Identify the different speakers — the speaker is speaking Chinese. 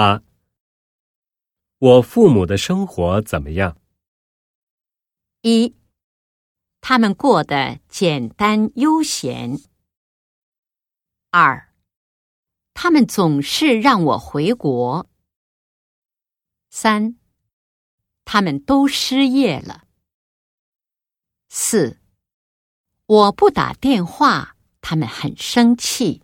Speaker 1: 八。我父母的生活怎么样？
Speaker 2: 一他们过得简单悠闲。二他们总是让我回国。三他们都失业了。四我不打电话他们很生气。